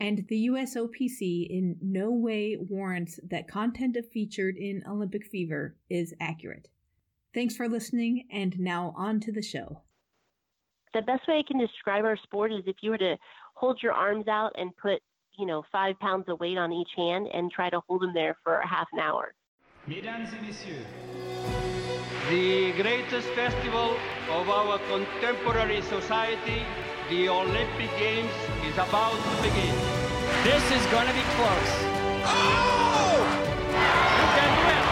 and the USOPC in no way warrants that content featured in Olympic Fever is accurate. Thanks for listening, and now on to the show. The best way I can describe our sport is if you were to hold your arms out and put, you know, five pounds of weight on each hand and try to hold them there for half an hour. Mesdames et messieurs, the greatest festival of our contemporary society, the Olympic Games, is about to begin. This is going to be close. Oh! You can do it!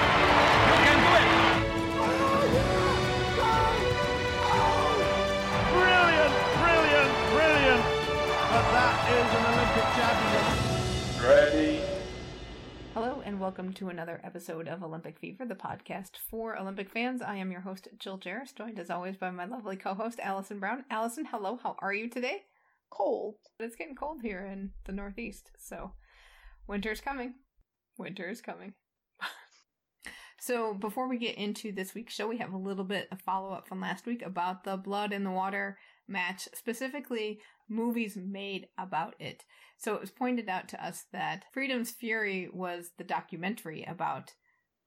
You can do it! Brilliant, brilliant, brilliant. But that is an Olympic champion. Ready. Hello, and welcome to another episode of Olympic Fever, the podcast for Olympic fans. I am your host, Jill Jaracz, joined as always by my lovely co host, Allison Brown. Allison, hello, how are you today? Cold. It's getting cold here in the Northeast, so winter's coming. Winter is coming. so, before we get into this week's show, we have a little bit of follow up from last week about the Blood in the Water match, specifically movies made about it. So, it was pointed out to us that Freedom's Fury was the documentary about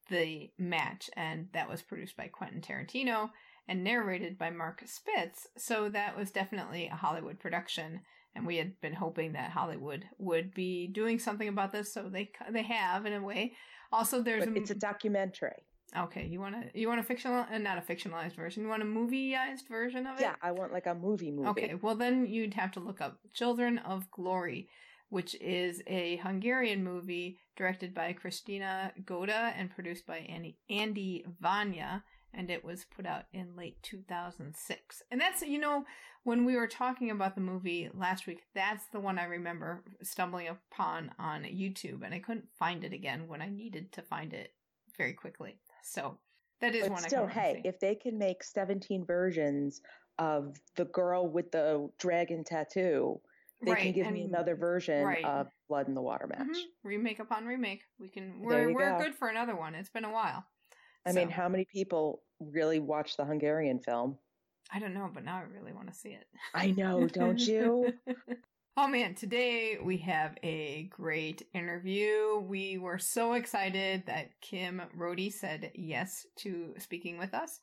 the match, and that was produced by Quentin Tarantino and narrated by Mark Spitz. So that was definitely a Hollywood production, and we had been hoping that Hollywood would be doing something about this. So they they have in a way. Also, there's But it's a documentary. okay. You want to you want a fictional and not a fictionalized version. You want a movieized version of it? Yeah, I want like a movie movie. Okay, well then you'd have to look up Children of Glory, which is a Hungarian movie directed by Krisztina Goda and produced by Andy, Andy Vajna, and it was put out in late 2006. And that's, you know, when we were talking about the movie last week, that's the one I remember stumbling upon on YouTube, and I couldn't find it again when I needed to find it very quickly. So that is But one I still, hey, if they can make 17 versions of the girl with the dragon tattoo, they Right, can give me another version right. of Blood in the Water match. Mhm. Remake upon remake. We can. We're we're go. good for another one. It's been a while. I mean, how many people really watch the Hungarian film? I don't know, but now I really want to see it. I know, don't you? oh man, today we have a great interview. We were so excited that Kim Rhode said yes to speaking with us.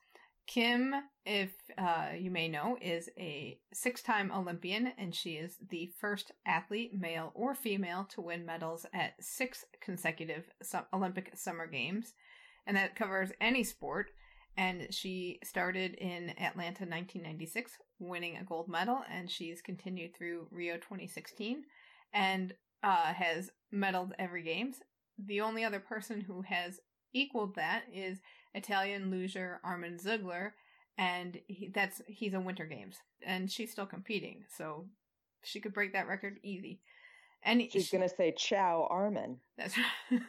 Kim, if uh, you may know, is a six time Olympian, and she is the first athlete, male or female, to win medals at six consecutive Olympic Summer Games. And that covers any sport. And she started in Atlanta 1996, winning a gold medal, and she's continued through Rio 2016 and uh, has medaled every games. The only other person who has equaled that is Italian luger Armin Zöggeler, and he, that's he's a Winter Games, and she's still competing, so she could break that record easy. And She's she- going to say, Ciao, Armin. that's right.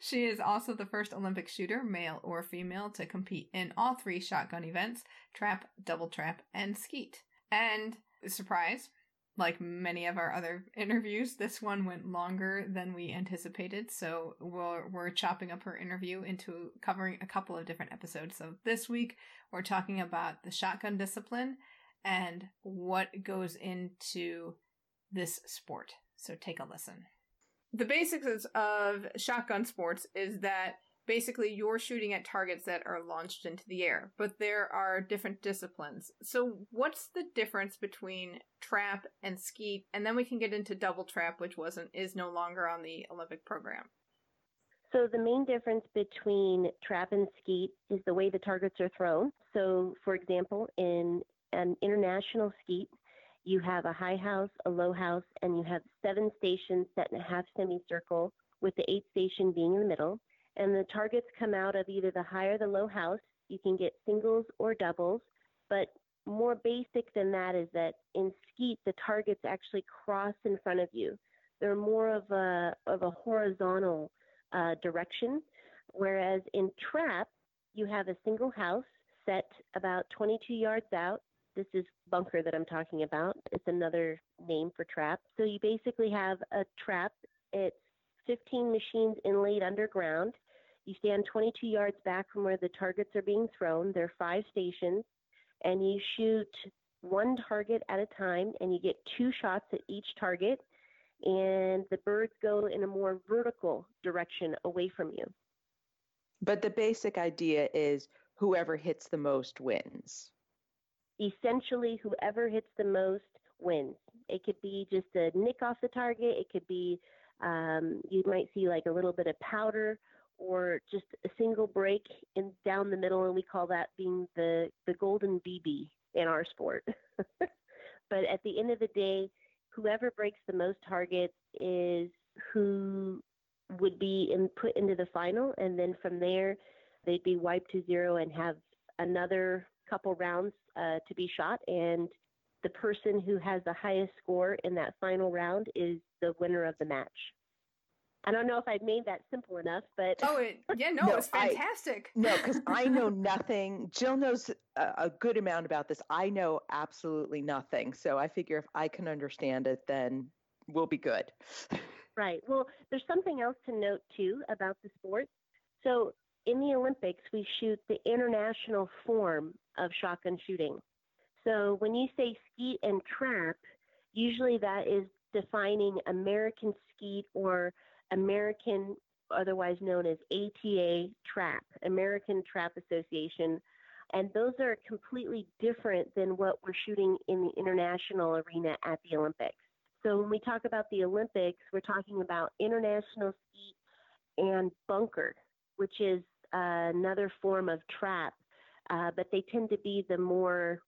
She is also the first Olympic shooter, male or female, to compete in all three shotgun events trap, double trap, and skeet. And surprise, like many of our other interviews, this one went longer than we anticipated. So we're, we're chopping up her interview into covering a couple of different episodes. So this week, we're talking about the shotgun discipline and what goes into this sport. So take a listen. The basics of shotgun sports is that basically you're shooting at targets that are launched into the air, but there are different disciplines. So, what's the difference between trap and skeet? And then we can get into double trap, which wasn't is no longer on the Olympic program. So the main difference between trap and skeet is the way the targets are thrown. So, for example, in an international skeet, you have a high house, a low house, and you have seven stations set in a half semicircle, with the eighth station being in the middle. And the targets come out of either the high or the low house. You can get singles or doubles, but more basic than that is that in skeet, the targets actually cross in front of you. They're more of a of a horizontal uh, direction, whereas in trap, you have a single house set about 22 yards out. This is bunker that I'm talking about. It's another name for trap. So you basically have a trap. It's 15 machines inlaid underground. You stand 22 yards back from where the targets are being thrown. There are five stations, and you shoot one target at a time, and you get two shots at each target and the birds go in a more vertical direction away from you. But the basic idea is whoever hits the most wins. Essentially, whoever hits the most wins. It could be just a nick off the target. It could be um, you might see like a little bit of powder or just a single break in down the middle, and we call that being the the golden BB in our sport. but at the end of the day, whoever breaks the most targets is who would be in, put into the final, and then from there they'd be wiped to zero and have another couple rounds uh, to be shot. And the person who has the highest score in that final round is the winner of the match. I don't know if I've made that simple enough, but oh, it, yeah, no, no, it's fantastic. I, no, because I know nothing. Jill knows a, a, good amount about this. I know absolutely nothing. So I figure if I can understand it, then we'll be good. Right. Well, there's something else to note too about the sport. So in the Olympics, we shoot the international form of shotgun shooting. So when you say skeet and trap, usually that is defining American skeet or American, otherwise known as ATA TRAP, American Trap Association. And those are completely different than what we're shooting in the international arena at the Olympics. So when we talk about the Olympics, we're talking about international skeet and bunker, which is uh, another form of trap, uh, but they tend to be the more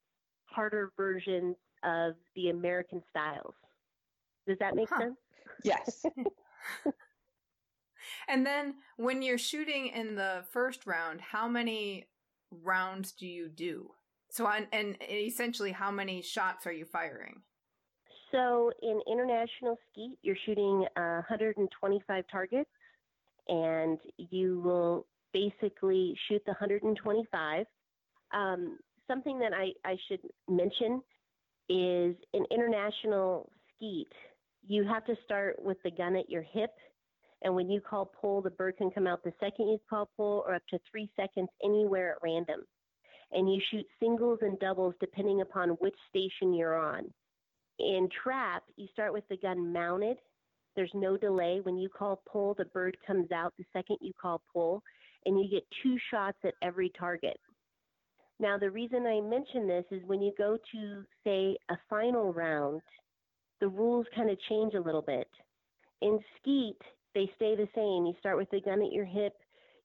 harder versions of the American styles. Does that make huh. sense? Yes. And then when you're shooting in the first round, how many rounds do you do? So, on, and essentially, how many shots are you firing? So, in international skeet, you're shooting uh, 125 targets, and you will basically shoot the 125. Um, something that I, I should mention is in international skeet, you have to start with the gun at your hip and when you call pull, the bird can come out the second you call pull or up to three seconds anywhere at random. And you shoot singles and doubles depending upon which station you're on. In trap, you start with the gun mounted. There's no delay. When you call pull, the bird comes out the second you call pull, and you get two shots at every target. Now, the reason I mention this is when you go to, say, a final round, the rules kind of change a little bit. In skeet, they stay the same. You start with the gun at your hip,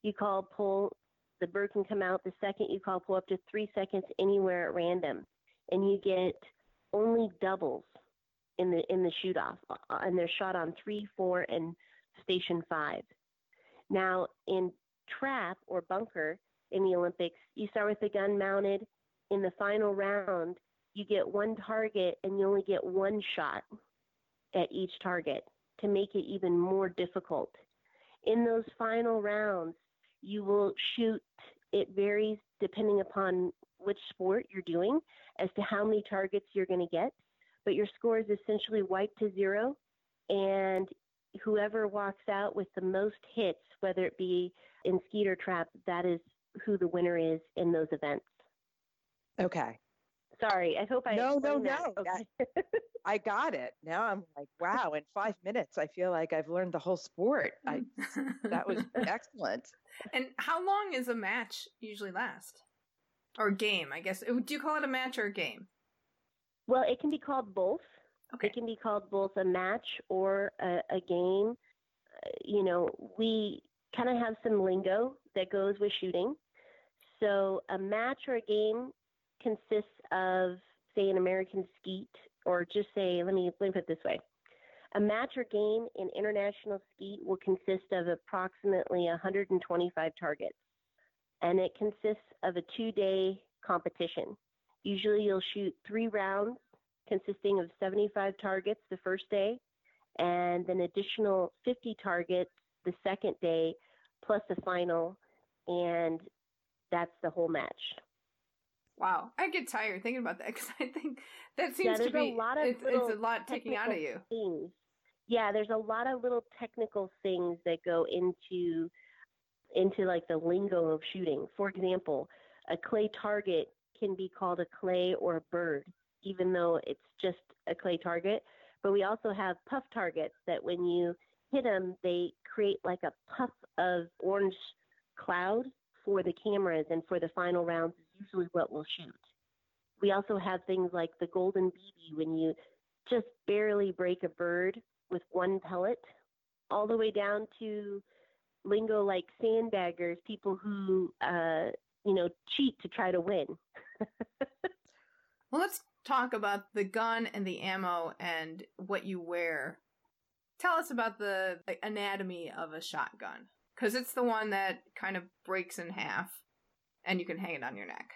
you call pull, the bird can come out the second you call pull up to three seconds anywhere at random. And you get only doubles in the in the shoot off, uh, and they're shot on three, four, and station five. Now in trap or bunker in the Olympics, you start with the gun mounted. In the final round, you get one target and you only get one shot at each target to make it even more difficult. In those final rounds, you will shoot, it varies depending upon which sport you're doing as to how many targets you're going to get, but your score is essentially wiped to zero, and whoever walks out with the most hits, whether it be in skeet or trap, that is who the winner is in those events. Okay. Sorry, I hope I no, no, that. no. Okay. that- I got it. Now I'm like, wow, in five minutes, I feel like I've learned the whole sport. I, that was excellent. and how long is a match usually last? Or game, I guess. Do you call it a match or a game? well, it can be called both. Okay. It can be called both a match or a, a game. Uh, you know, we kind of have some lingo that goes with shooting. So a match or a game consists of, say, an American skeet, or just say, let me, let me put it this way. A match or game in international skeet will consist of approximately 125 targets, and it consists of a two-day competition. Usually, you'll shoot three rounds consisting of 75 targets the first day, and an additional 50 targets the second day, plus a final, and that's the whole match. Wow, I get tired thinking about that because I think that seems Yeah, to be a lot of it's, it's a lot taking out of you. Things. Yeah, there's a lot of little technical things that go into into like the lingo of shooting. For example, a clay target can be called a clay or a bird, even though it's just a clay target. But we also have puff targets that when you hit them, they create like a puff of orange cloud for the cameras and for the final rounds is usually what we'll shoot. We also have things like the golden BB when you just barely break a bird with one pellet, all the way down to lingo like sandbaggers, people who uh, you know cheat to try to win. Well, let's talk about the gun and the ammo and what you wear. Tell us about the anatomy of a shotgun because it's the one that kind of breaks in half and you can hang it on your neck.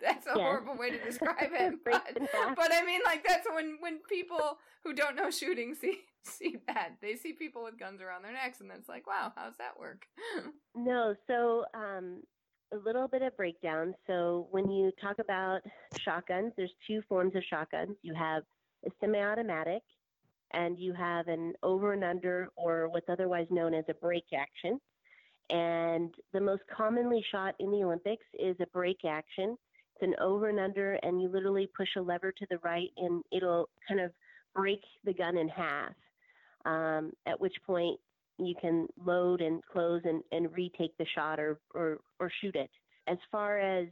That's a Yes. horrible way to describe it, but, but I mean, like that's when when people who don't know shooting see see that they see people with guns around their necks, and it's like, wow, how's that work? No, so um, a little bit of breakdown. So when you talk about shotguns, there's two forms of shotguns. You have a semi-automatic, and you have an over and under, or what's otherwise known as a break action. And the most commonly shot in the Olympics is a break action. It's an over and under, and you literally push a lever to the right, and it'll kind of break the gun in half. Um, at which point you can load and close and, and retake the shot or, or, or shoot it. As far as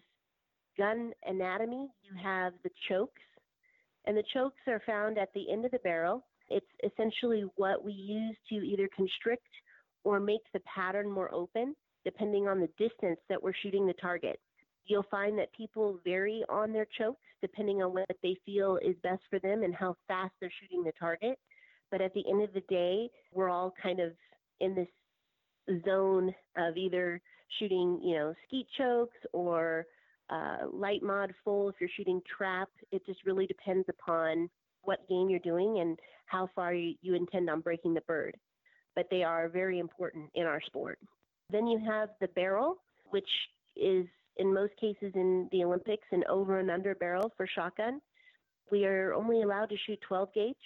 gun anatomy, you have the chokes, and the chokes are found at the end of the barrel. It's essentially what we use to either constrict or make the pattern more open, depending on the distance that we're shooting the target. You'll find that people vary on their chokes depending on what they feel is best for them and how fast they're shooting the target. But at the end of the day, we're all kind of in this zone of either shooting, you know, skeet chokes or uh, light mod full if you're shooting trap. It just really depends upon what game you're doing and how far you, you intend on breaking the bird. But they are very important in our sport. Then you have the barrel, which is in most cases in the Olympics an over and under barrel for shotgun. We are only allowed to shoot 12 gauge,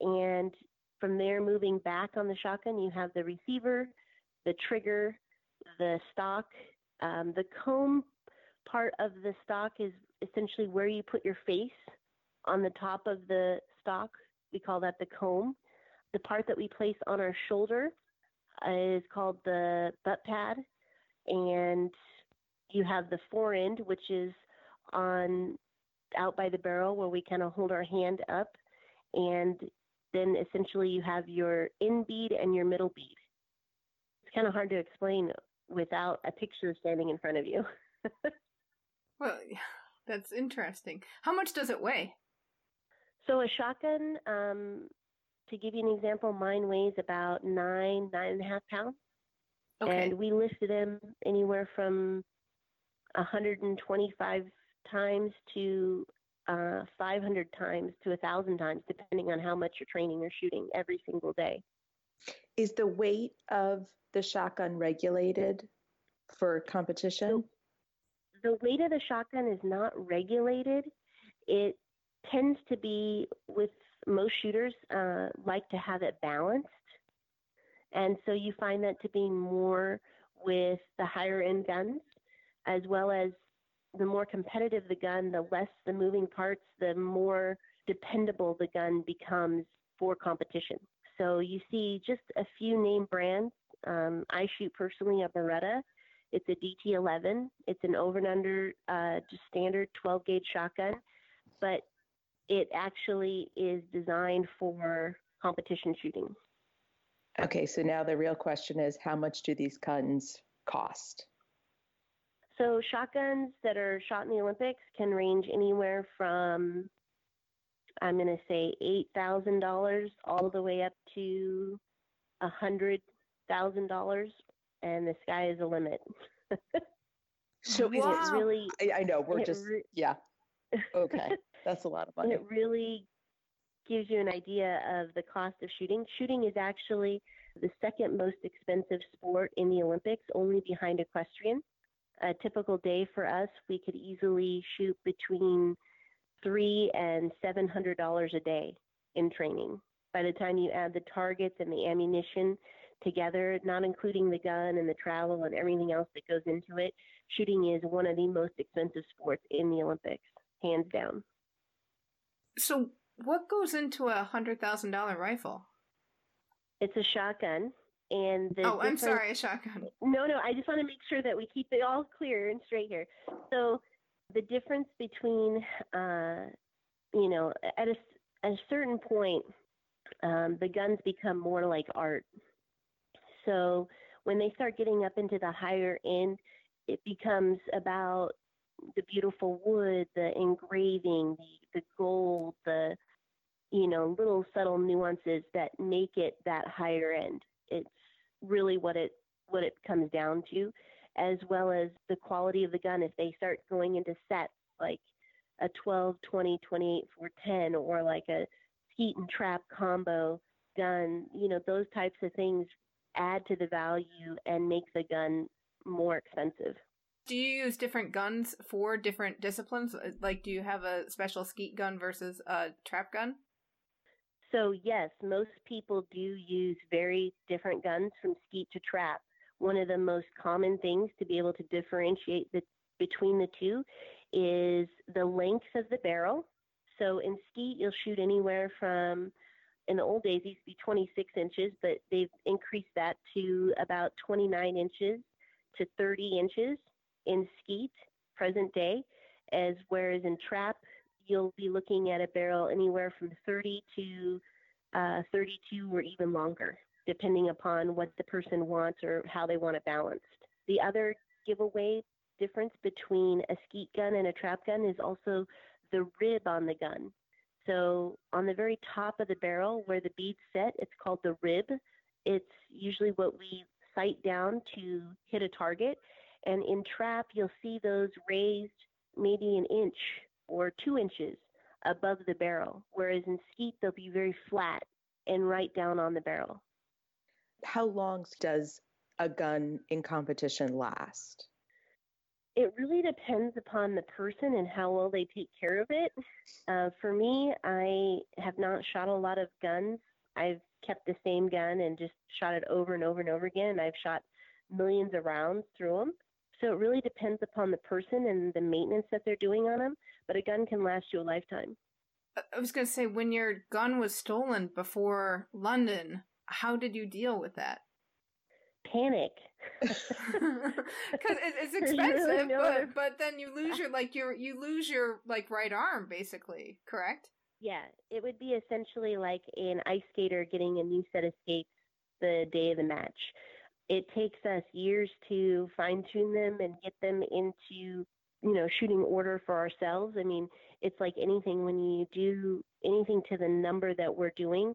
and from there, moving back on the shotgun, you have the receiver, the trigger, the stock. Um, the comb part of the stock is essentially where you put your face on the top of the stock. We call that the comb. The part that we place on our shoulder uh, is called the butt pad, and you have the fore end, which is on out by the barrel where we kind of hold our hand up, and then essentially you have your in bead and your middle bead. It's kind of hard to explain without a picture standing in front of you. well, that's interesting. How much does it weigh? So a shotgun, um, to give you an example, mine weighs about nine, nine and a half pounds. Okay. And we lifted them anywhere from 125 times to uh, 500 times to 1,000 times, depending on how much you're training or shooting every single day. Is the weight of the shotgun regulated for competition? The weight of the shotgun is not regulated. It tends to be, with most shooters, uh, like to have it balanced. And so you find that to be more with the higher end guns, as well as the more competitive the gun, the less the moving parts, the more dependable the gun becomes for competition. So you see just a few name brands. Um, I shoot personally a Beretta. It's a DT11. It's an over and under uh, just standard 12 gauge shotgun, but it actually is designed for competition shooting. Okay, so now the real question is how much do these guns cost? So shotguns that are shot in the Olympics can range anywhere from I'm going to say $8,000 all the way up to $100,000 and the sky is the limit. so wow. it really I, I know we're just re- yeah. Okay. That's a lot of money. it really gives you an idea of the cost of shooting. Shooting is actually the second most expensive sport in the Olympics, only behind equestrian. A typical day for us, we could easily shoot between three and seven hundred dollars a day in training. By the time you add the targets and the ammunition together, not including the gun and the travel and everything else that goes into it, shooting is one of the most expensive sports in the Olympics, hands down. So, what goes into a hundred thousand dollar rifle? It's a shotgun, and the oh, I'm sorry, a shotgun. No, no, I just want to make sure that we keep it all clear and straight here. So, the difference between, uh, you know, at a, at a certain point, um, the guns become more like art. So, when they start getting up into the higher end, it becomes about the beautiful wood, the engraving, the, the gold, the you know little subtle nuances that make it that higher end. It's really what it what it comes down to, as well as the quality of the gun. If they start going into sets like a 12, 20, 28, 410, or like a skeet and trap combo gun, you know those types of things add to the value and make the gun more expensive. Do you use different guns for different disciplines? Uh, like, do you have a special skeet gun versus a trap gun? So, yes, most people do use very different guns from skeet to trap. One of the most common things to be able to differentiate the, between the two is the length of the barrel. So, in skeet, you'll shoot anywhere from, in the old days, used to be 26 inches, but they've increased that to about 29 inches to 30 inches in skeet present day, as whereas in trap, you'll be looking at a barrel anywhere from 30 to uh, 32 or even longer, depending upon what the person wants or how they want it balanced. The other giveaway difference between a skeet gun and a trap gun is also the rib on the gun. So on the very top of the barrel where the beads set, it's called the rib. It's usually what we sight down to hit a target. And in trap, you'll see those raised maybe an inch or two inches above the barrel, whereas in skeet, they'll be very flat and right down on the barrel. How long does a gun in competition last? It really depends upon the person and how well they take care of it. Uh, for me, I have not shot a lot of guns. I've kept the same gun and just shot it over and over and over again. I've shot millions of rounds through them. So it really depends upon the person and the maintenance that they're doing on them. But a gun can last you a lifetime. I was going to say, when your gun was stolen before London, how did you deal with that? Panic. Because it, it's You really expensive, but but then you lose your like your you lose your like right arm basically, correct? Yeah, it would be essentially like an ice skater getting a new set of skates the day of the match. It takes us years to fine tune them and get them into, you know, shooting order for ourselves. I mean, it's like anything when you do anything to the number that we're doing,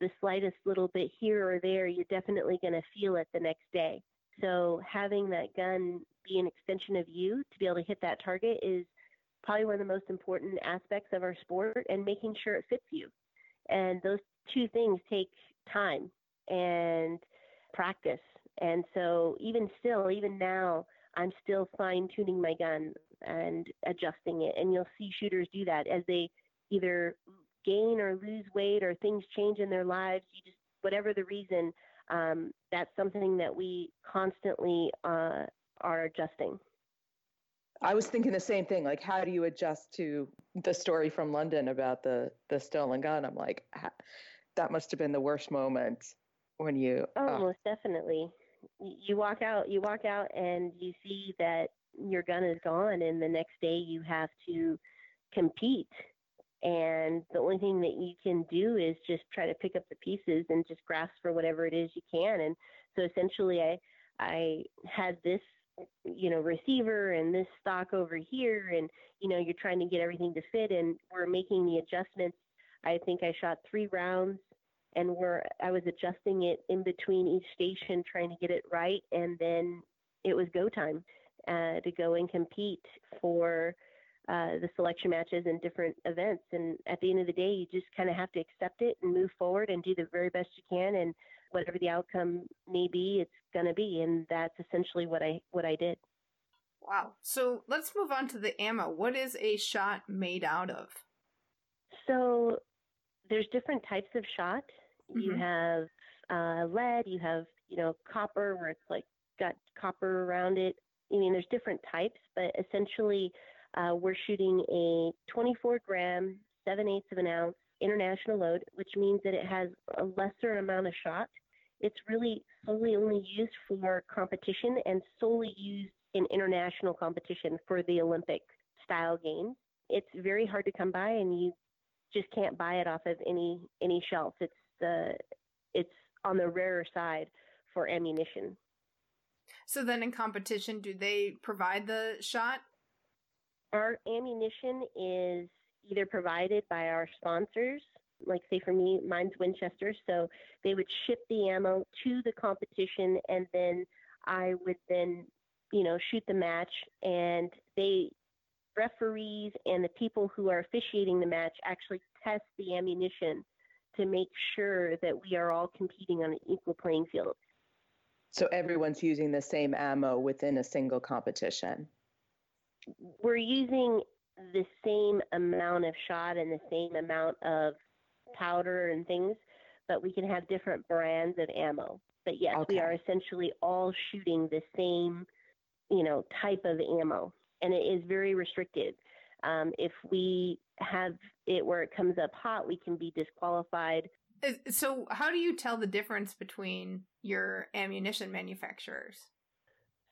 the slightest little bit here or there, you're definitely going to feel it the next day. So having that gun be an extension of you to be able to hit that target is probably one of the most important aspects of our sport and making sure it fits you. And those two things take time and practice. And so even still, even now, I'm still fine tuning my gun and adjusting it. And you'll see shooters do that as they either gain or lose weight or things change in their lives. You just, whatever the reason, um, that's something that we constantly uh, are adjusting. I was thinking the same thing. Like, how do you adjust to the story from London about the the stolen gun? I'm like, that must have been the worst moment when you. Oh, uh, most definitely. You walk out. You walk out, and you see that your gun is gone, and the next day you have to compete. And the only thing that you can do is just try to pick up the pieces and just grasp for whatever it is you can. And so essentially, I I had this you know receiver and this stock over here and you know you're trying to get everything to fit and we're making the adjustments i think i shot three rounds and we're i was adjusting it in between each station trying to get it right and then it was go time uh, to go and compete for uh, the selection matches and different events and at the end of the day you just kind of have to accept it and move forward and do the very best you can and whatever the outcome may be, it's going to be. And that's essentially what I, what I did. Wow. So let's move on to the ammo. What is a shot made out of? So there's different types of shot. Mm-hmm. You have uh, lead, you have, you know, copper where it's like got copper around it. I mean, there's different types, but essentially, uh, we're shooting a 24 gram, 7 eighths of an ounce international load, which means that it has a lesser amount of shot. It's really solely only used for competition and solely used in international competition for the Olympic style games. It's very hard to come by, and you just can't buy it off of any any shelf. It's the it's on the rarer side for ammunition. So then, in competition, do they provide the shot? Our ammunition is either provided by our sponsors, like say for me, mine's Winchester. So they would ship the ammo to the competition and then I would then, you know, shoot the match and they referees and the people who are officiating the match actually test the ammunition to make sure that we are all competing on an equal playing field. So everyone's using the same ammo within a single competition. We're using the same amount of shot and the same amount of powder and things, but we can have different brands of ammo. But yes, okay. we are essentially all shooting the same, you know, type of ammo, and it is very restricted. Um, if we have it where it comes up hot, we can be disqualified. So, how do you tell the difference between your ammunition manufacturers?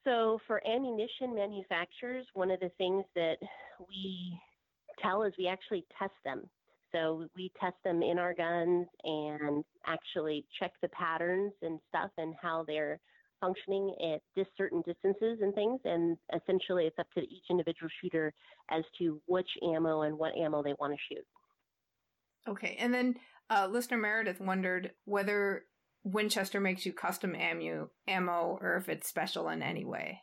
So, for ammunition manufacturers, one of the things that we tell is we actually test them. So, we test them in our guns and actually check the patterns and stuff and how they're functioning at this certain distances and things. And essentially, it's up to each individual shooter as to which ammo and what ammo they want to shoot. Okay. And then uh, listener Meredith wondered whether Winchester makes you custom ammo, ammo or if it's special in any way.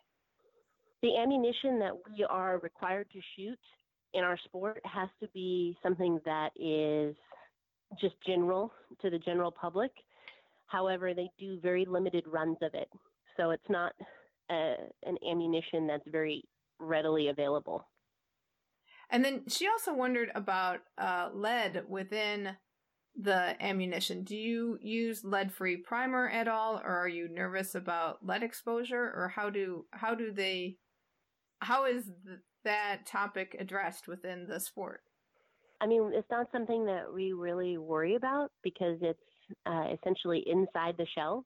The ammunition that we are required to shoot in our sport has to be something that is just general to the general public. However, they do very limited runs of it. So it's not a, an ammunition that's very readily available. And then she also wondered about uh, lead within the ammunition, do you use lead-free primer at all, or are you nervous about lead exposure, or how do how do they how is th- that topic addressed within the sport? I mean, it's not something that we really worry about because it's uh, essentially inside the shell.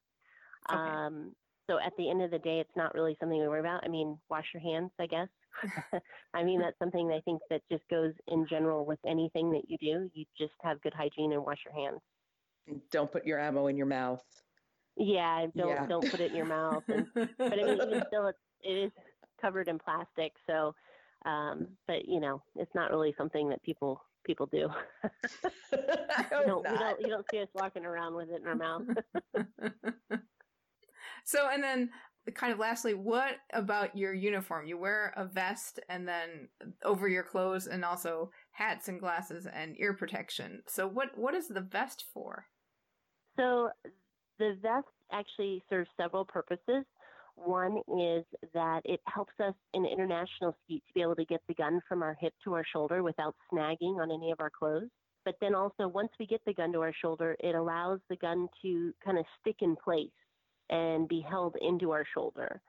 Okay. Um, so at the end of the day, it's not really something we worry about. I mean, wash your hands, I guess. I mean, that's something I think that just goes in general with anything that you do. You just have good hygiene and wash your hands. Don't put your ammo in your mouth. Yeah, don't yeah. don't put it in your mouth. And, but I mean, even still, it's, it is covered in plastic. So, um, but you know, it's not really something that people people do. you, don't, you don't you don't see us walking around with it in our mouth. So, and then kind of lastly, what about your uniform? You wear a vest and then over your clothes and also hats and glasses and ear protection. So what what is the vest for? So the vest actually serves several purposes. One is that it helps us in international skeet to be able to get the gun from our hip to our shoulder without snagging on any of our clothes. But then also, once we get the gun to our shoulder, it allows the gun to kind of stick in place and be held into our shoulder.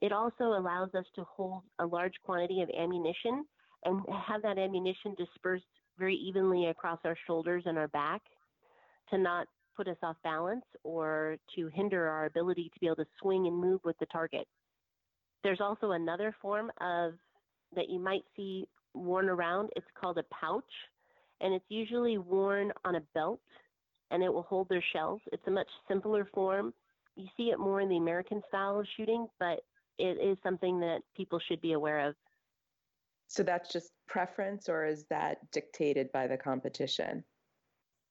It also allows us to hold a large quantity of ammunition and have that ammunition dispersed very evenly across our shoulders and our back to not put us off balance or to hinder our ability to be able to swing and move with the target. There's also another form of that you might see worn around. It's called a pouch, and it's usually worn on a belt, and it will hold their shells. It's a much simpler form. You see it more in the American style of shooting, but it is something that people should be aware of. So that's just preference, or is that dictated by the competition?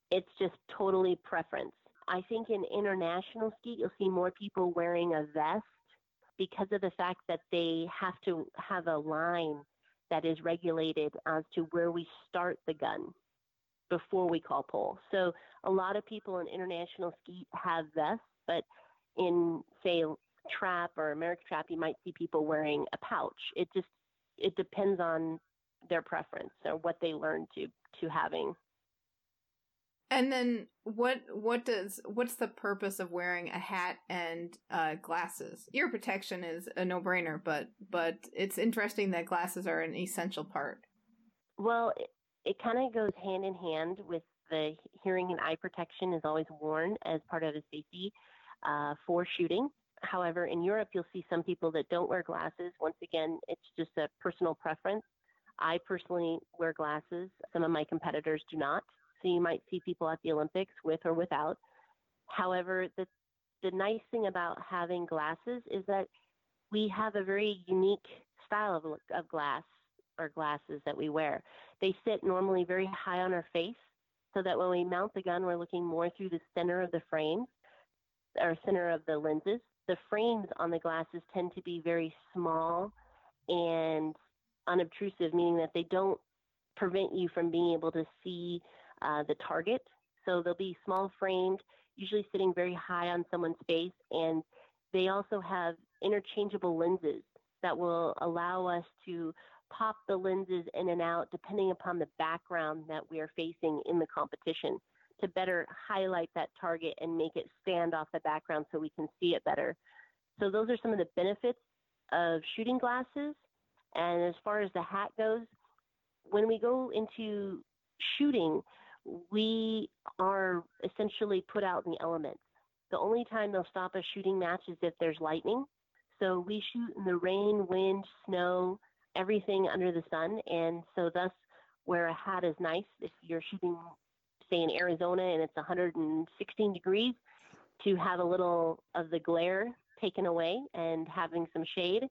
It's just totally preference. I think in international skeet, you'll see more people wearing a vest because of the fact that they have to have a line that is regulated as to where we start the gun before we call pull. So a lot of people in international skeet have vests, but in say trap or American trap, you might see people wearing a pouch. It just it depends on their preference or what they learn to to having. And then what what does what's the purpose of wearing a hat and uh, glasses? Ear protection is a no brainer, but but it's interesting that glasses are an essential part. Well, it, it kind of goes hand in hand with the hearing and eye protection is always worn as part of the safety uh, for shooting. However, in Europe, you'll see some people that don't wear glasses. Once again, it's just a personal preference. I personally wear glasses. Some of my competitors do not. So you might see people at the Olympics with or without. However, the the nice thing about having glasses is that we have a very unique style of, of glass or glasses that we wear. They sit normally very high on our face so that when we mount the gun, we're looking more through the center of the frame or center of the lenses. The frames on the glasses tend to be very small and unobtrusive, meaning that they don't prevent you from being able to see uh, the target. So they'll be small framed, usually sitting very high on someone's face, and they also have interchangeable lenses that will allow us to pop the lenses in and out depending upon the background that we are facing in the competition to better highlight that target and make it stand off the background so we can see it better. So those are some of the benefits of shooting glasses. And as far as the hat goes, when we go into shooting, we are essentially put out in the elements. The only time they'll stop a shooting match is if there's lightning. So we shoot in the rain, wind, snow, everything under the sun. And so, thus, where a hat is nice, if you're shooting, say, in Arizona and it's 116 degrees, to have a little of the glare taken away and having some shade,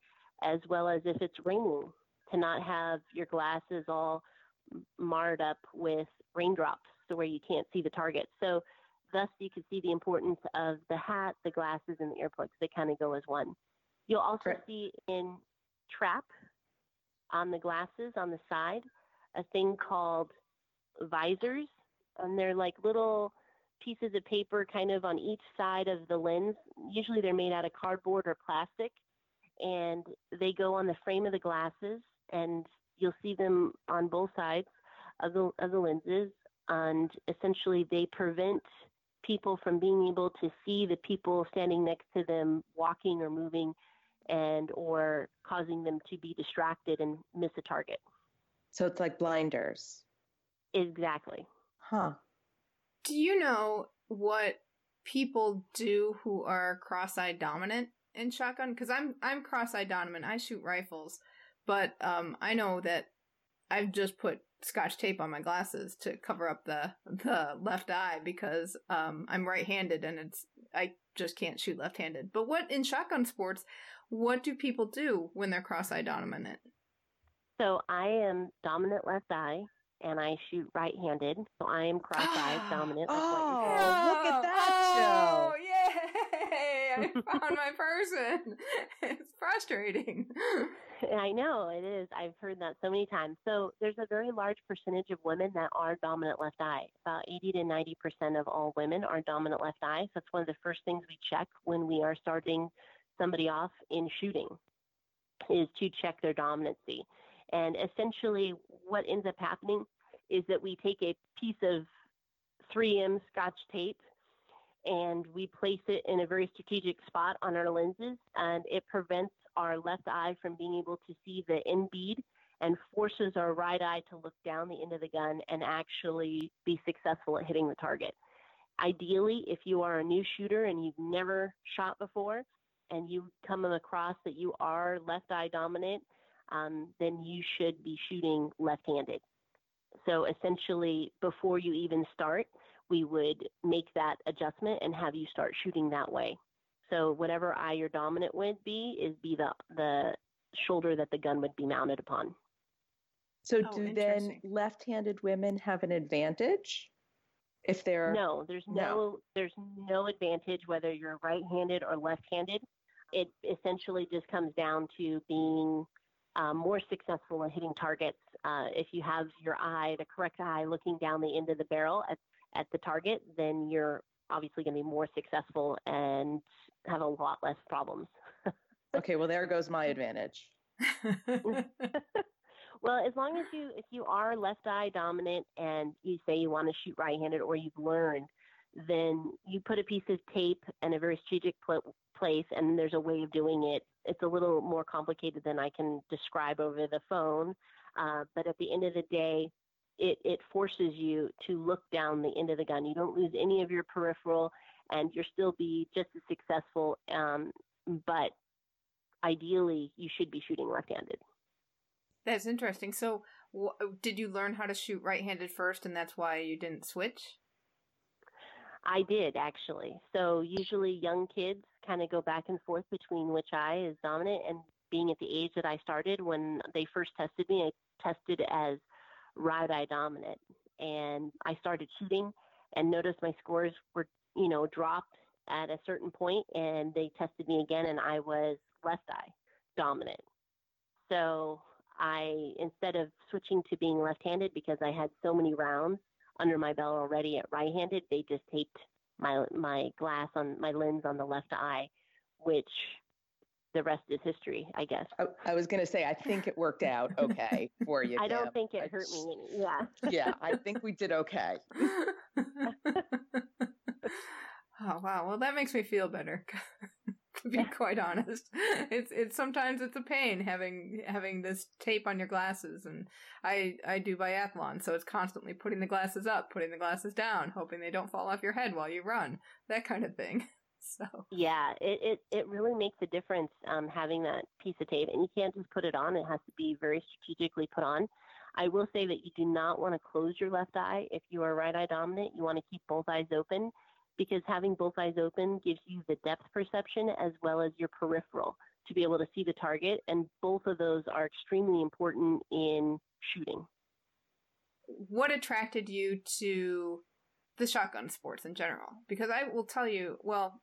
as well as if it's raining, to not have your glasses all marred up with raindrops so where you can't see the target. So thus you can see the importance of the hat, the glasses, and the earplugs. They kind of go as one. You'll also Correct. see in trap on the glasses on the side a thing called visors, and they're like little pieces of paper kind of on each side of the lens. Usually they're made out of cardboard or plastic, and they go on the frame of the glasses, and you'll see them on both sides of the, of the lenses, and essentially they prevent people from being able to see the people standing next to them walking or moving and or causing them to be distracted and miss a target. So it's like blinders. Exactly. Huh. Do you know what people do who are cross-eyed dominant in shotgun? Because I'm I'm cross-eyed dominant. I shoot rifles, but um, I know that I've just put scotch tape on my glasses to cover up the the left eye because um, I'm right-handed and it's I just can't shoot left-handed. But what in shotgun sports, what do people do when they're cross-eye dominant? So I am dominant left eye and I shoot right-handed. So I am cross-eyed dominant. oh, look at that, Joe! Oh, yay! I found my person. It's frustrating. I know it is. I've heard that so many times. So there's a very large percentage of women that are dominant left eye. About 80 to 90 percent of all women are dominant left eye. So that's one of the first things we check when we are starting somebody off in shooting, is to check their dominancy. And essentially, what ends up happening is that we take a piece of 3M scotch tape and we place it in a very strategic spot on our lenses, and it prevents our left eye from being able to see the end bead and forces our right eye to look down the end of the gun and actually be successful at hitting the target. Ideally, if you are a new shooter and you've never shot before and you come across that you are left eye dominant, um, then you should be shooting left handed. So essentially, before you even start, we would make that adjustment and have you start shooting that way. So whatever eye your dominant would be is be the the shoulder that the gun would be mounted upon. So oh, do then left-handed women have an advantage if they're No, there's no, no there's no advantage whether you're right-handed or left-handed. It essentially just comes down to being um, more successful in hitting targets. Uh, if you have your eye, the correct eye, looking down the end of the barrel at, at the target, then you're obviously going to be more successful and have a lot less problems. okay, well there goes my advantage. well, as long as you if you are left eye dominant and you say you want to shoot right-handed or you've learned, then you put a piece of tape in a very strategic pl- place, and there's a way of doing it. It's a little more complicated than I can describe over the phone, uh, but at the end of the day, it, it forces you to look down the end of the gun. You don't lose any of your peripheral, and you'll still be just as successful. Um, but ideally, you should be shooting left-handed. That's interesting. So, w- did you learn how to shoot right-handed first, and that's why you didn't switch? I did actually. So usually, young kids kind of go back and forth between which eye is dominant. And being at the age that I started, when they first tested me, I tested as right eye dominant, and I started shooting, and noticed my scores were you know dropped at a certain point, and they tested me again, and I was left eye dominant. So I, instead of switching to being left-handed because I had so many rounds under my belt already at right-handed, they just taped my my glass on my lens on the left eye, which the rest is history, I guess. I, I was going to say, I think it worked out okay for you. I don't think it I, hurt me. Any, yeah. yeah, I think we did okay. oh wow! Well, that makes me feel better to be quite honest. It's it's sometimes it's a pain having having this tape on your glasses and I I do biathlon, so it's constantly putting the glasses up, putting the glasses down, hoping they don't fall off your head while you run. That kind of thing. So Yeah, it, it, it really makes a difference um, having that piece of tape and you can't just put it on, it has to be very strategically put on. I will say that you do not want to close your left eye. If you are right eye dominant, you want to keep both eyes open because having both eyes open gives you the depth perception as well as your peripheral to be able to see the target. And both of those are extremely important in shooting. What attracted you to the shotgun sports in general? Because I will tell you, well,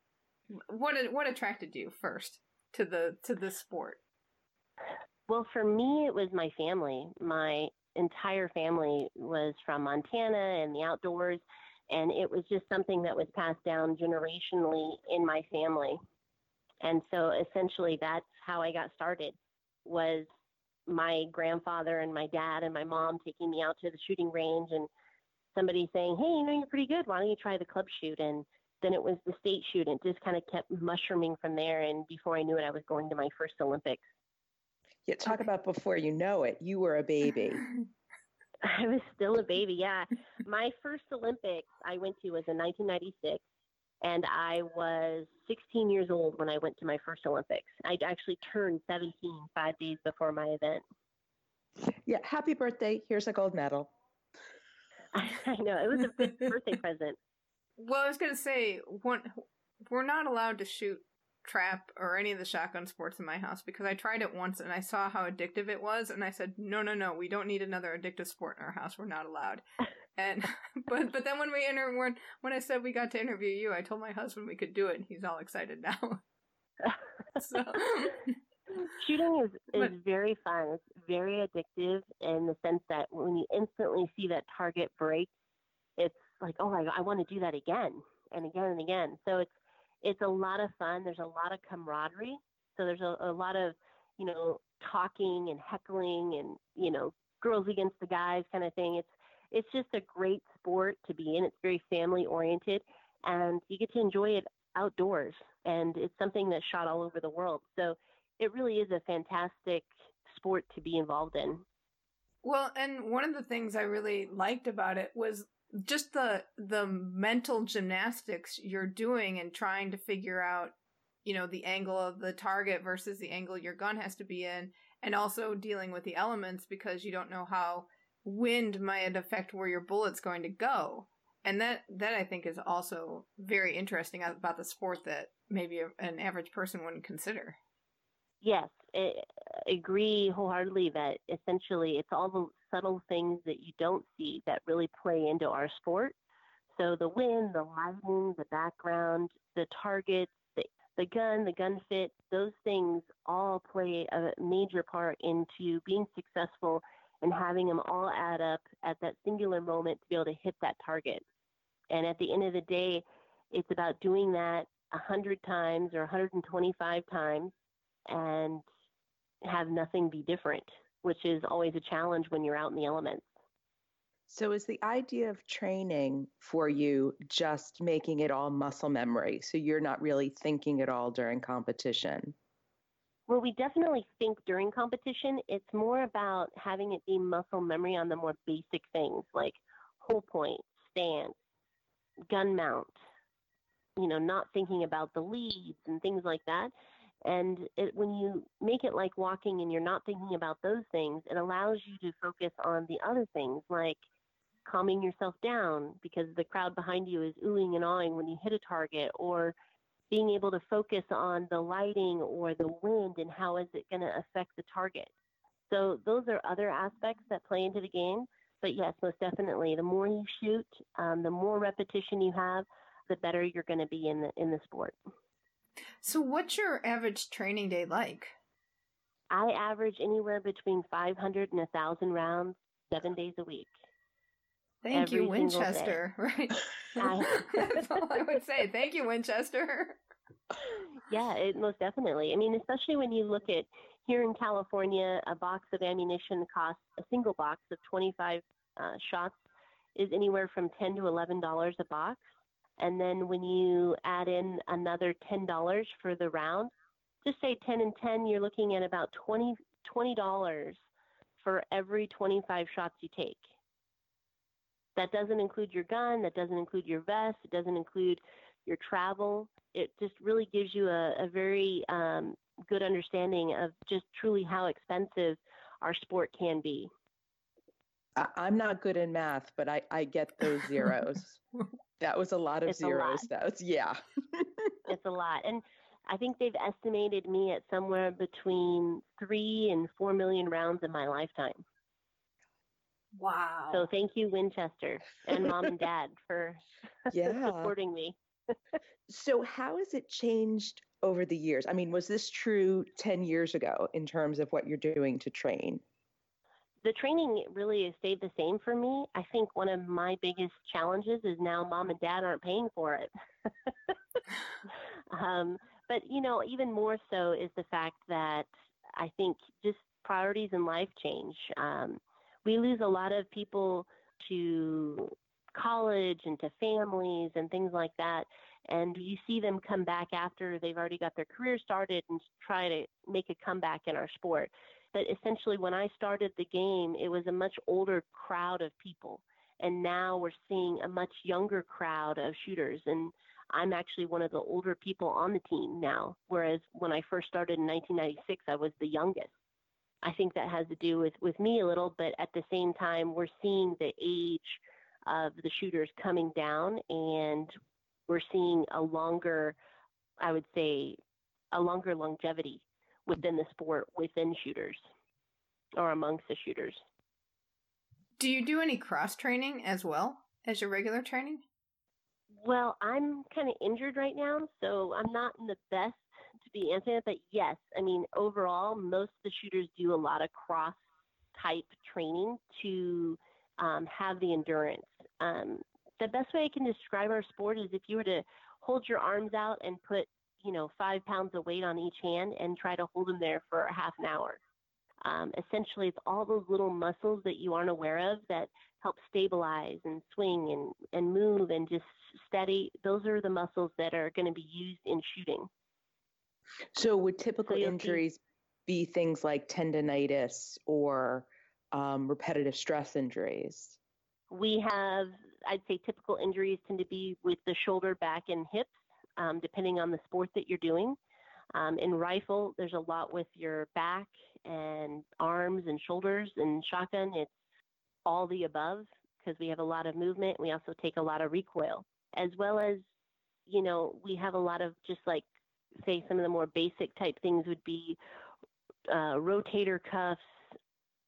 what what attracted you first to the to the sport? Well, for me, it was my family. My entire family was from Montana and the outdoors, and it was just something that was passed down generationally in my family. And so essentially that's how i got started was my grandfather and my dad and my mom taking me out to the shooting range and somebody saying hey you know you're pretty good. Why don't you try the club shoot? And then it was the state shoot. And it just kind of kept mushrooming from there. And before i knew it i was going to my first olympics. Yeah talk about before you know it you were a baby I was still a baby. Yeah. My first Olympics I went to was in 1996, and I was 16 years old when I went to my first Olympics. I actually turned 17 five days before my event. Yeah. Happy birthday. Here's a gold medal. I know. It was a good birthday present. Well, I was going to say, one, we're not allowed to shoot trap or any of the shotgun sports in my house because I tried it once and I saw how addictive it was and I said, "No, no, no, we don't need another addictive sport in our house. We're not allowed." And but but then when we enter when when I said we got to interview you, I told my husband we could do it and he's all excited now. so shooting is is very fun. It's very addictive in the sense that when you instantly see that target break, it's like, "Oh, I I want to do that again." and again and again. So it's it's a lot of fun. There's a lot of camaraderie. So there's a, a lot of, you know, talking and heckling and, you know, girls against the guys kind of thing. It's it's just a great sport to be in. It's very family oriented and you get to enjoy it outdoors and it's something that's shot all over the world. So it really is a fantastic sport to be involved in. Well, and one of the things I really liked about it was just the the mental gymnastics you're doing and trying to figure out, you know, the angle of the target versus the angle your gun has to be in, and also dealing with the elements because you don't know how wind might affect where your bullet's going to go. And that that I think is also very interesting about the sport that maybe an average person wouldn't consider. Yes, I agree wholeheartedly that essentially it's all the subtle things that you don't see that really play into our sport. So the wind, the lighting, the background, the targets, the, the gun, the gun fit, those things all play a major part into being successful and having them all add up at that singular moment to be able to hit that target. And at the end of the day, it's about doing that 100 times or 125 times and have nothing be different, which is always a challenge when you're out in the elements. So, is the idea of training for you just making it all muscle memory? So, you're not really thinking at all during competition? Well, we definitely think during competition. It's more about having it be muscle memory on the more basic things like hold point, stance, gun mount, you know, not thinking about the leads and things like that. And it, when you make it like walking and you're not thinking about those things, it allows you to focus on the other things like calming yourself down because the crowd behind you is oohing and awing when you hit a target or being able to focus on the lighting or the wind and how is it going to affect the target. So those are other aspects that play into the game. But yes, most definitely, the more you shoot, um, the more repetition you have, the better you're going to be in the in the sport. So, what's your average training day like? I average anywhere between 500 and 1,000 rounds, seven days a week. Thank you, Winchester. Right. That's all I would say. Thank you, Winchester. Yeah, it, most definitely. I mean, especially when you look at here in California, a box of ammunition costs a single box of 25 uh, shots is anywhere from 10 to 11 dollars a box. And then when you add in another $10 for the round, just say 10 and 10, you're looking at about 20 $20 for every 25 shots you take. That doesn't include your gun, that doesn't include your vest, it doesn't include your travel. It just really gives you a, a very um, good understanding of just truly how expensive our sport can be. I'm not good in math, but I, I get those zeros. that was a lot of it's zeros. Lot. That was, yeah. it's a lot. And I think they've estimated me at somewhere between three and four million rounds in my lifetime. Wow. So thank you, Winchester and mom and dad for yeah. supporting me. so how has it changed over the years? I mean, was this true 10 years ago in terms of what you're doing to train? The training really has stayed the same for me. I think one of my biggest challenges is now mom and dad aren't paying for it. um, but, you know, even more so is the fact that I think just priorities in life change. Um, we lose a lot of people to college and to families and things like that. And you see them come back after they've already got their career started and try to make a comeback in our sport. But essentially, when I started the game, it was a much older crowd of people. And now we're seeing a much younger crowd of shooters. And I'm actually one of the older people on the team now, whereas when I first started in 1996, I was the youngest. I think that has to do with, with me a little, but at the same time, we're seeing the age of the shooters coming down and we're seeing a longer, I would say, a longer longevity within the sport within shooters or amongst the shooters. Do you do any cross training as well as your regular training? Well, I'm kind of injured right now, so I'm not in the best to be answering it. But yes, I mean, overall, most of the shooters do a lot of cross type training to um, have the endurance. Um, the best way I can describe our sport is if you were to hold your arms out and put, you know, five pounds of weight on each hand and try to hold them there for a half an hour. Um, essentially, it's all those little muscles that you aren't aware of that help stabilize and swing and, and move and just steady. Those are the muscles that are going to be used in shooting. So would typical see- injuries be things like tendonitis or um, repetitive stress injuries? We have, I'd say, typical injuries tend to be with the shoulder, back, and hips, um, depending on the sport that you're doing. Um, in rifle, there's a lot with your back and arms and shoulders. In shotgun, it's all the above because we have a lot of movement. We also take a lot of recoil, as well as, you know, we have a lot of just like, say, some of the more basic type things would be uh, rotator cuffs,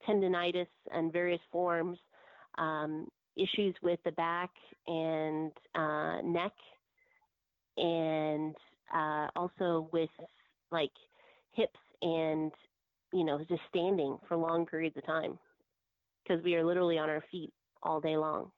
tendonitis, and various forms um, issues with the back and uh, neck, and uh, also with like hips and you know just standing for long periods of time because we are literally on our feet all day long.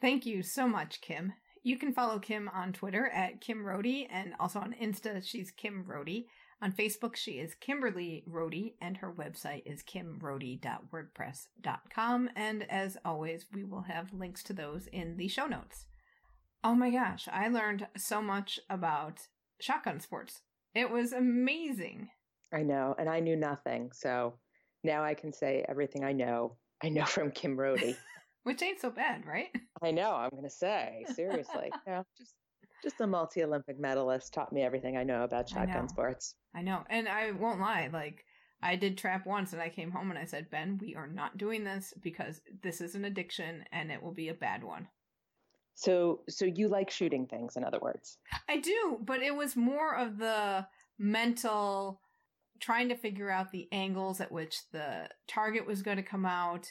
Thank you so much, Kim. You can follow Kim on Twitter at Kim Rhode and also on Insta, she's Kim Rhode. On Facebook, she is Kimberly Rhode, and her website is kimrhode.wordpress.com. And as always, we will have links to those in the show notes. Oh my gosh, I learned so much about shotgun sports. It was amazing. I know, and I knew nothing. So now I can say everything I know. I know from Kim Rhode. Which ain't so bad, right? I know. I'm going to say seriously. yeah, just just a multi-Olympic medalist taught me everything I know about I know. shotgun sports. I know. And I won't lie, like I did trap once and I came home and I said, Ben, we are not doing this because this is an addiction and it will be a bad one. So so you like shooting things, in other words. I do, but it was more of the mental trying to figure out the angles at which the target was going to come out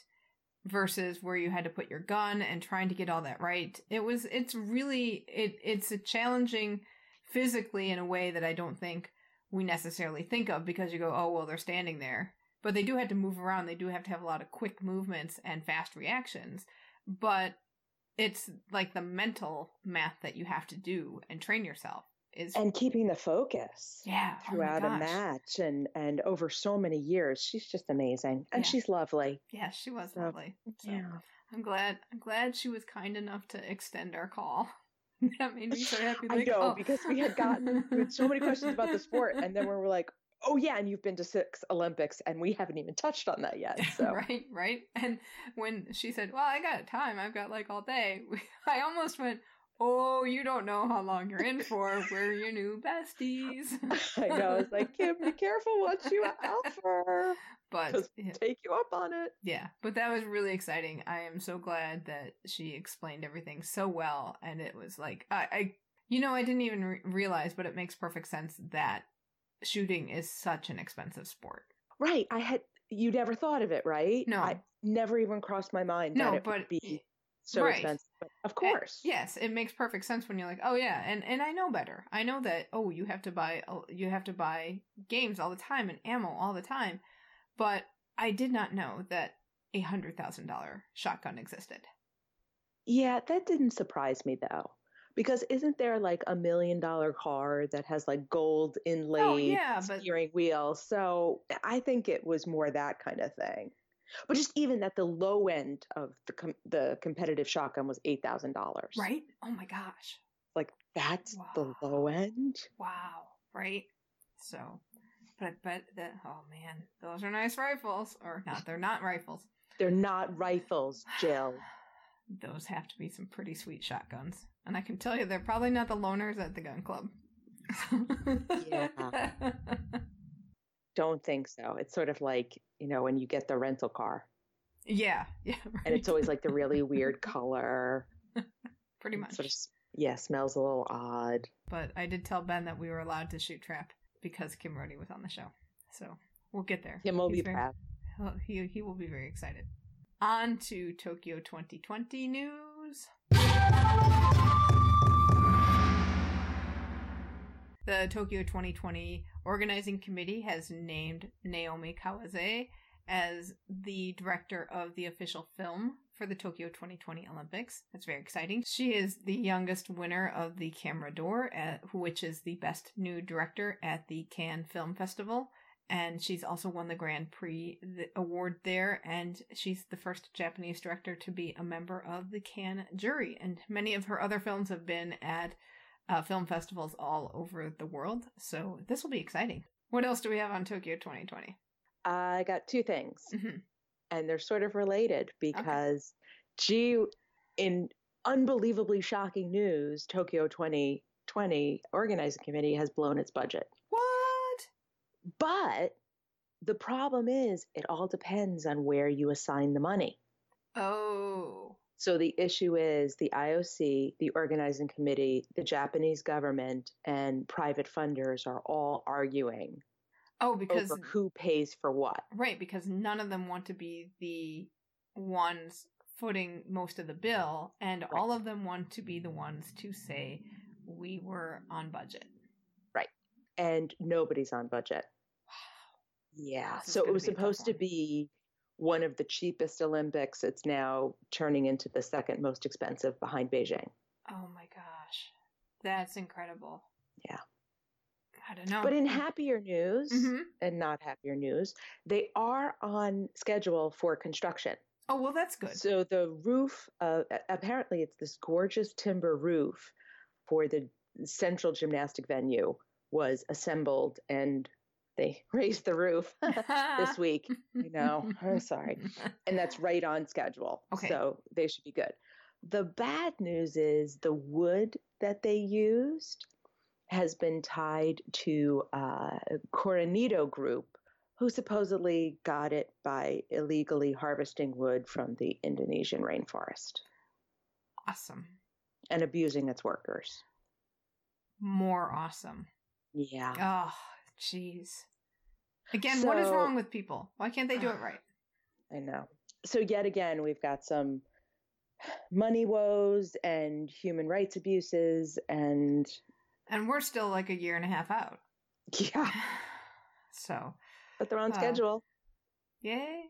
versus where you had to put your gun and trying to get all that right. It was it's really it it's a challenging physically in a way that I don't think we necessarily think of because you go, "Oh, well, they're standing there." But they do have to move around. They do have to have a lot of quick movements and fast reactions. But it's like the mental math that you have to do and train yourself is And keeping the focus yeah oh throughout a match and and over so many years. She's just amazing. And Yeah. she's lovely. Yeah, she was So, lovely. So Yeah. I'm glad. I'm glad she was kind enough to extend our call. that made me so happy. I know oh. because we had gotten so many questions about the sport, and then we were like, "Oh yeah, and you've been to six Olympics, and we haven't even touched on that yet." So right, right. And when she said, "Well, I got time. I've got like all day," I almost went, "Oh, you don't know how long you're in for. We're your new besties." I know. I was like, Kim, be careful what you offer. but yeah, take you up on it. yeah, but that was really exciting. I am so glad that she explained everything so well, and it was like I, I you know, I didn't even re- realize, but it makes perfect sense that shooting is such an expensive sport. Right. I had you never thought of it, right? No. I never even crossed my mind No, that it but- would be so right. expensive. But of And- course. yes, it makes perfect sense when you're like, oh yeah, and and I know better. I know that oh you have to buy you have to buy games all the time and ammo all the time, but I did not know that a hundred thousand dollar shotgun existed. Yeah, that didn't surprise me though. Because isn't there like a million dollar car that has like gold oh, inlaid Oh, yeah, but- steering wheel? So I think it was more that kind of thing. But just even at the low end of the com- the competitive shotgun was eight thousand dollars. Right? Oh my gosh! Like that's the low end. Wow! Right? So, but but the oh man, those are nice rifles, or not? They're not rifles. They're not rifles, Jill. Those have to be some pretty sweet shotguns. And I can tell you they're probably not the loaners at the gun club. Yeah. Don't think so. It's sort of like you know when you get the rental car, yeah. Yeah. and it's always like the really weird color. pretty much. Sort of, yeah, smells a little odd. But I did tell Ben that we were allowed to shoot trap because Kim Rhode was on the show. So we'll get there. Kim will He's be very- proud. He, he will be very excited. On to Tokyo 2020 news. The Tokyo 2020 organizing committee has named Naomi Kawase as the director of the official film for the Tokyo 2020 Olympics. That's very exciting. She is the youngest winner of the Camera d'Or, uh, which is the best new director at the Cannes Film Festival. And she's also won the Grand Prix award there, and she's the first Japanese director to be a member of the Cannes jury. And many of her other films have been at uh, film festivals all over the world. So this will be exciting. What else do we have on Tokyo 2020? I got two things, hmm and they're sort of related because, gee, in unbelievably shocking news, Tokyo 2020 organizing committee has blown its budget. But the problem is, it all depends on where you assign the money. Oh. So the issue is the IOC, the organizing committee, the Japanese government, and private funders are all arguing Oh, because over who pays for what. right, because none of them want to be the ones footing most of the bill, and all of them want to be the ones to say we were on budget. And nobody's on budget. Wow. Yeah. This So it was be a tough supposed to be one of the cheapest Olympics. It's now turning into the second most expensive behind Beijing. Oh my gosh. That's incredible. Yeah. I don't know. But in happier news, Mhm. and not happier news, they are on schedule for construction. Oh, well, that's good. So the roof, uh, apparently, it's this gorgeous timber roof for the central gymnastic venue was assembled, and they raised the roof this week. You know, I'm sorry, and that's right on schedule. Okay. So they should be good. The bad news is the wood that they used has been tied to uh, Korindo Group, who supposedly got it by illegally harvesting wood from the Indonesian rainforest Awesome. and abusing its workers. More awesome. Yeah. Oh, jeez. Again, what is wrong with people? Why can't they do it right? I know. So yet again, we've got some money woes and human rights abuses, and And we're still like a year and a half out. yeah, So, but they're on Uh, schedule. yay,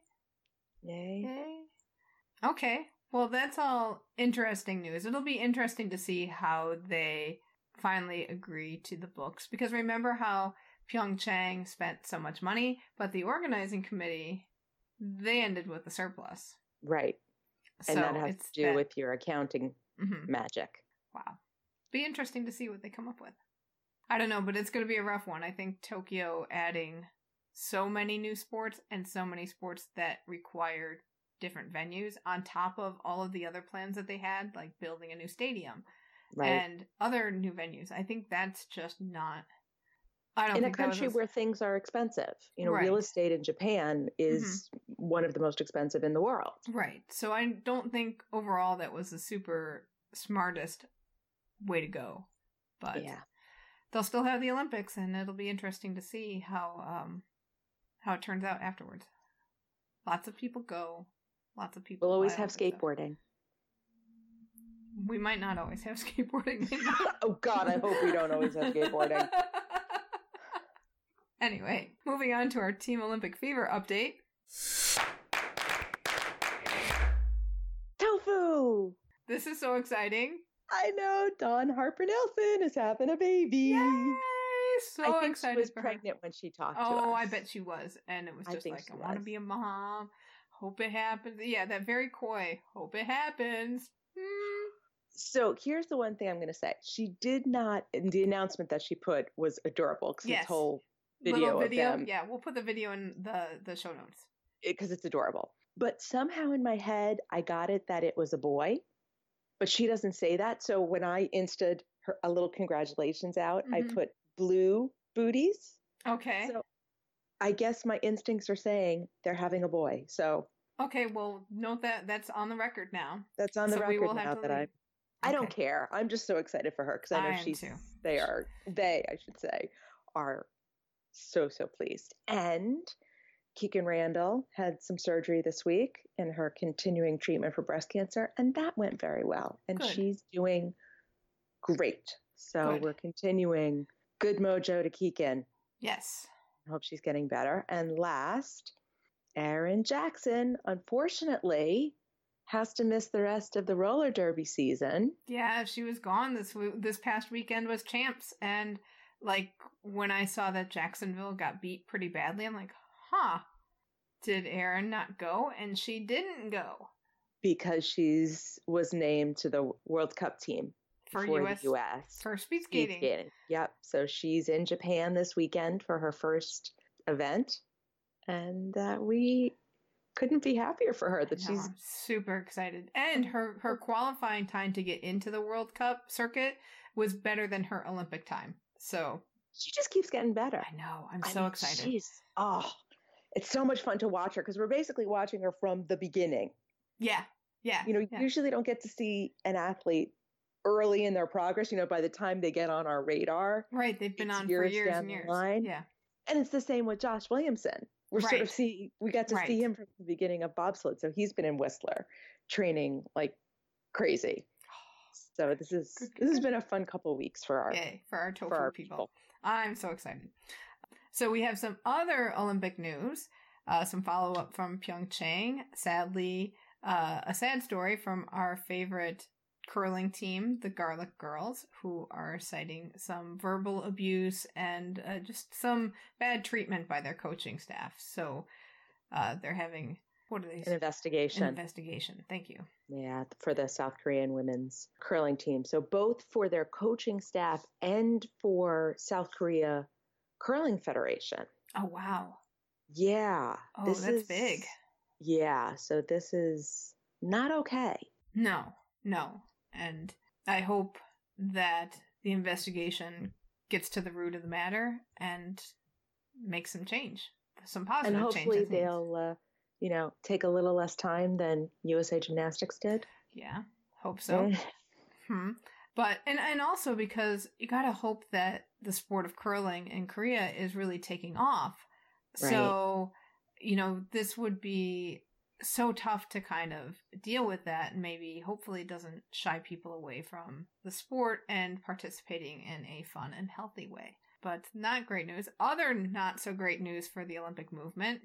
Yay! yay. Okay. Well, that's all interesting news. It'll be interesting to see how they finally agree to the books because remember how Pyeongchang spent so much money, but the organizing committee they ended with a surplus. Right, and so that has to do that- with your accounting Mhm. magic. Wow. Be interesting to see what they come up with. I don't know, but it's going to be a rough one. I think Tokyo adding so many new sports and so many sports that required different venues on top of all of the other plans that they had, like building a new stadium Right. and other new venues. I think that's just not. I don't in a country as- where things are expensive. You know, real Right. Mm-hmm. estate in Japan is one of the most expensive in the world. Right. So I don't think overall that was the super smartest way to go. But yeah. they'll still have the Olympics, and it'll be interesting to see how um how it turns out afterwards. Lots of people go. Lots of people. We'll always have skateboarding. stuff. We might not always have skateboarding. oh God, I hope we don't always have skateboarding. anyway, moving on to our Team Olympic Fever update. Tofu. This is so exciting! I know Dawn Harper Nelson is having a baby. Yay! So I think excited she was for her. pregnant when she talked to us. Oh, I bet she was. And it was just think like, I want to be a mom. Hope it happens. Yeah, that very coy. Hope it happens. Hmm. So here's the one thing I'm going to say. She did not. and The announcement that she put was adorable because Yes. this whole video, video. of them Yeah, we'll put the video in the, the show notes. because it's adorable. But somehow in my head, I got it that it was a boy, but she doesn't say that. So when I insted her a little congratulations out, I Mhm. put blue booties. Okay. So I guess my instincts are saying they're having a boy. So okay, well, note that that's on the record now. that's on the So record now that I. I don't care. I'm just so excited for her because I know I she's. too. They are. They, I should say, are so so pleased. And Kikkan Randall had some surgery this week in her continuing treatment for breast cancer, and that went very well. And Good. she's doing great. So Good. we're continuing good mojo to Kikkan. Yes. I hope she's getting better. And last, Erin Jackson, unfortunately, has to miss the rest of the roller derby season. Yeah, she was gone this this past weekend was champs, and like when I saw that Jacksonville got beat pretty badly, I'm like, huh, did Erin not go? And she didn't go. because she's was named to the World Cup team. for, for US, the U.S. for speed speed skating. skating. Yep. So she's in Japan this weekend for her first event, and uh, we couldn't be happier for her that know, she's I'm super excited. And oh, her her qualifying time to get into the World Cup circuit was better than her Olympic time. So she just keeps getting better. I know I'm I so mean, excited. She's oh, it's so much fun to watch her because we're basically watching her from the beginning. Yeah, yeah. You know, yeah. usually don't get to see an athlete early in their progress. You know, by the time they get on our radar, right. They've been on for years years and years. line. Yeah, and it's the same with Josh Williamson. We're sort of see we got to Right. see him from the beginning of bobsled, so he's been in Whistler training like crazy. So this is Good, good, this has good. been a fun couple weeks for our yay for our tofu for our people. people. I'm so excited. So we have some other Olympic news. Uh, some follow up from Pyeongchang. Sadly, uh, a sad story from our favorite curling team, the Garlic Girls, who are citing some verbal abuse and uh, just some bad treatment by their coaching staff. So uh, they're having what are they? an investigation. An investigation. Thank you. yeah, for the South Korean women's curling team. So both for their coaching staff and for South Korea Curling Federation. Oh wow. Yeah. Oh, this that's is- big. Yeah, so this is not okay. No, no. And I hope that the investigation gets to the root of the matter and makes some change, some positive and hopefully change. I think. they'll uh, you know, take a little less time than USA Gymnastics did. Yeah, hope so. Hmm. But and and also because you gotta hope that the sport of curling in Korea is really taking off. Right. So you know this would be so tough to kind of deal with that, and maybe hopefully doesn't shy people away from the sport and participating in a fun and healthy way. But not great news. Other not so great news for the Olympic movement.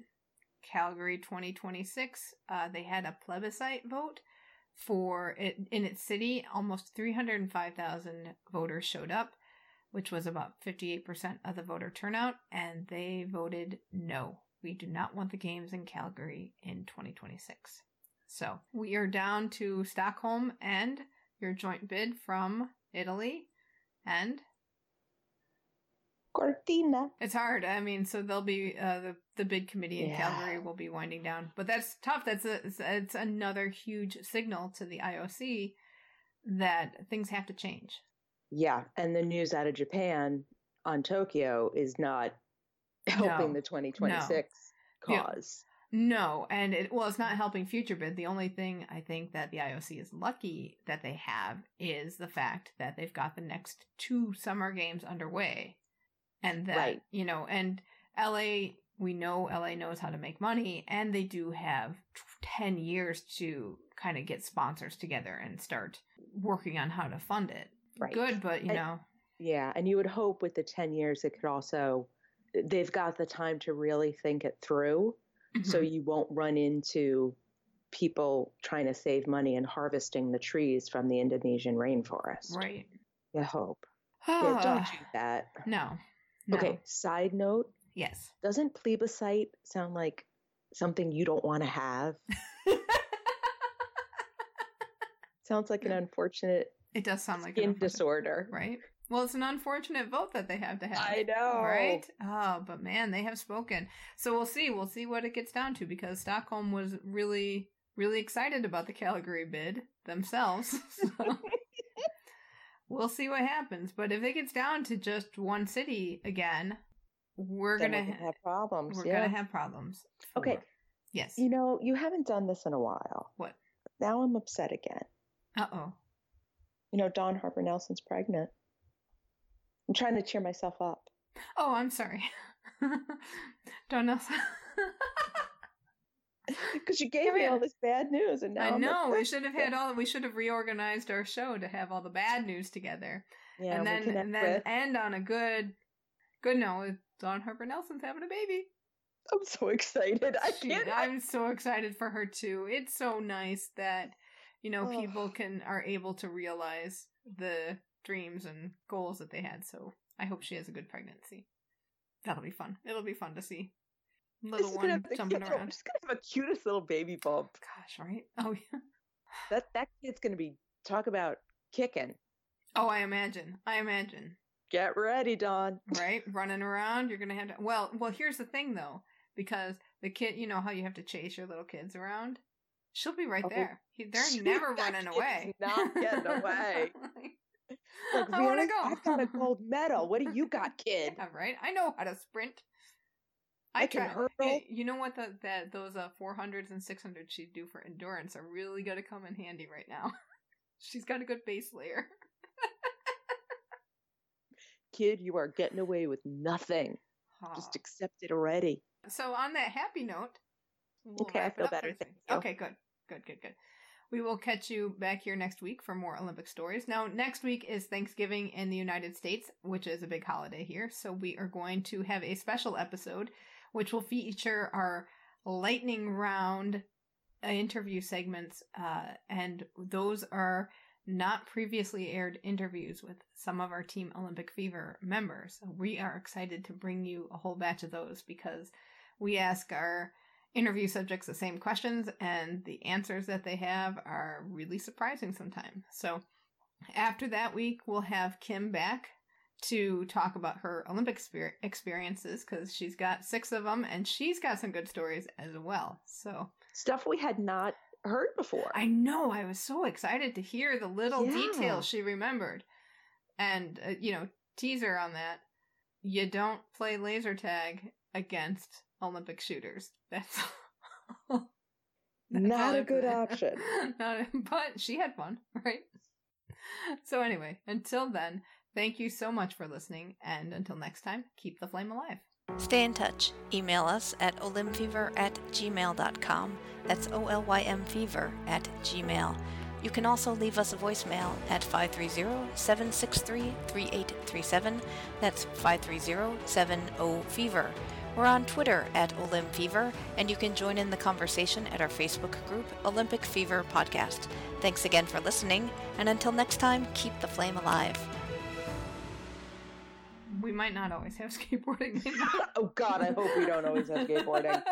Calgary 2026. Uh, they had a plebiscite vote for it in its city. Almost 305,000 voters showed up, which was about 58% of the voter turnout, and they voted no. We do not want the games in Calgary in 2026. So we are down to Stockholm and your joint bid from Italy. And Cortina. it's hard. I mean, so there'll be uh, the the bid committee in Yeah. Calgary will be winding down, but that's tough. That's a it's another huge signal to the IOC that things have to change. Yeah, and the news out of Japan on Tokyo is not helping No. the 2026 Yeah. cause. No, and it well, it's not helping future bid. The only thing I think that the IOC is lucky that they have is the fact that they've got the next two summer games underway, and that Right. you know, and LA, we know LA knows how to make money, and they do have t- ten years to kind of get sponsors together and start working on how to fund it. Right. Good, but you And- know, Yeah, and you would hope with the 10 years it could also they've got the time to really think it through so mhm, you won't run into people trying to save money and harvesting the trees from the Indonesian rainforest. right. I hope. Yeah, don't do that. no. no. Okay, side note, Yes. doesn't plebiscite sound like something you don't want to have? Sounds like an unfortunate It does sound like skin disorder. Right. Well, it's an unfortunate vote that they have to have. I know. Right? Oh, but man, they have spoken. So we'll see. We'll see what it gets down to because Stockholm was really, really excited about the Calgary bid themselves. So we'll see what happens. But if it gets down to just one city again, we're Then gonna have problems. we're yeah. gonna have problems. Okay. Yes. You know, you haven't done this in a while. What? Now I'm upset again. Uh oh. You know, Dawn Harper Nelson's pregnant. I'm trying to cheer myself up. Oh, I'm sorry. Don't know. Because you gave me all this bad news, and now I I'm know we should have had all. We should have reorganized our show to have all the bad news together, Yeah, and then and then with- end on a good, good note. with Dawn Harper Nelson's having a baby. I'm so excited. I She- can't. I, I'm so excited for her too. It's so nice that you know Oh. people can are able to realize the dreams and goals that they had. So I hope she has a good pregnancy. That'll be fun. It'll be fun to see little one gonna jumping cute- around. She's gonna have a cutest little baby bump. Gosh, right? Oh yeah. That that kid's gonna be talk about kicking. Oh, I imagine. I imagine. Get ready, Dawn. Right? Running around, you're gonna have to well well here's the thing though, because the kid you know how you have to chase your little kids around? She'll be right Oh, there. He, they're never running away. not getting away. Like, I really? Go. I've got a gold medal. What do you got, kid? Yeah, right? I know how to sprint. I can try- hurdle. y- You know what? The, that those uh, 400s and 600s she do for endurance are really going to come in handy right now. She's got a good base layer. Kid, you are getting away with nothing. Just accept it already. So on that happy note, we'll Okay, I feel better, for this thank week. you. Okay, good, good, good, good. We will catch you back here next week for more Olympic stories. Now, next week is Thanksgiving in the United States, which is a big holiday here. So we are going to have a special episode, which will feature our lightning round interview segments, uh, and those are not previously aired interviews with some of our Team Olympic Fever members. We are excited to bring you a whole batch of those because we ask our interview subjects the same questions and the answers that they have are really surprising sometimes. So after that week, we'll have Kim back to talk about her Olympic exper- experiences because she's got six of them and she's got some good stories as well. So Stuff we had not heard before. I know I was so excited to hear the little Yeah. details she remembered. And, uh, you know, teaser on that you don't play laser tag against Olympic shooters. That's, That's Not a good option. Not but she had fun, right? So, anyway, until then, thank you so much for listening. And until next time, keep the flame alive. Stay in touch. Email us at olymfever at gmail.com. That's O L Y M fever at gmail. You can also leave us a voicemail at 530 763 3837. That's 530 70 fever. We're on Twitter at OlymFever, and you can join in the conversation at our Facebook group, Olympic Fever Podcast. Thanks again for listening, and until next time, keep the flame alive. We might not always have skateboarding. oh God, I hope we don't always have skateboarding.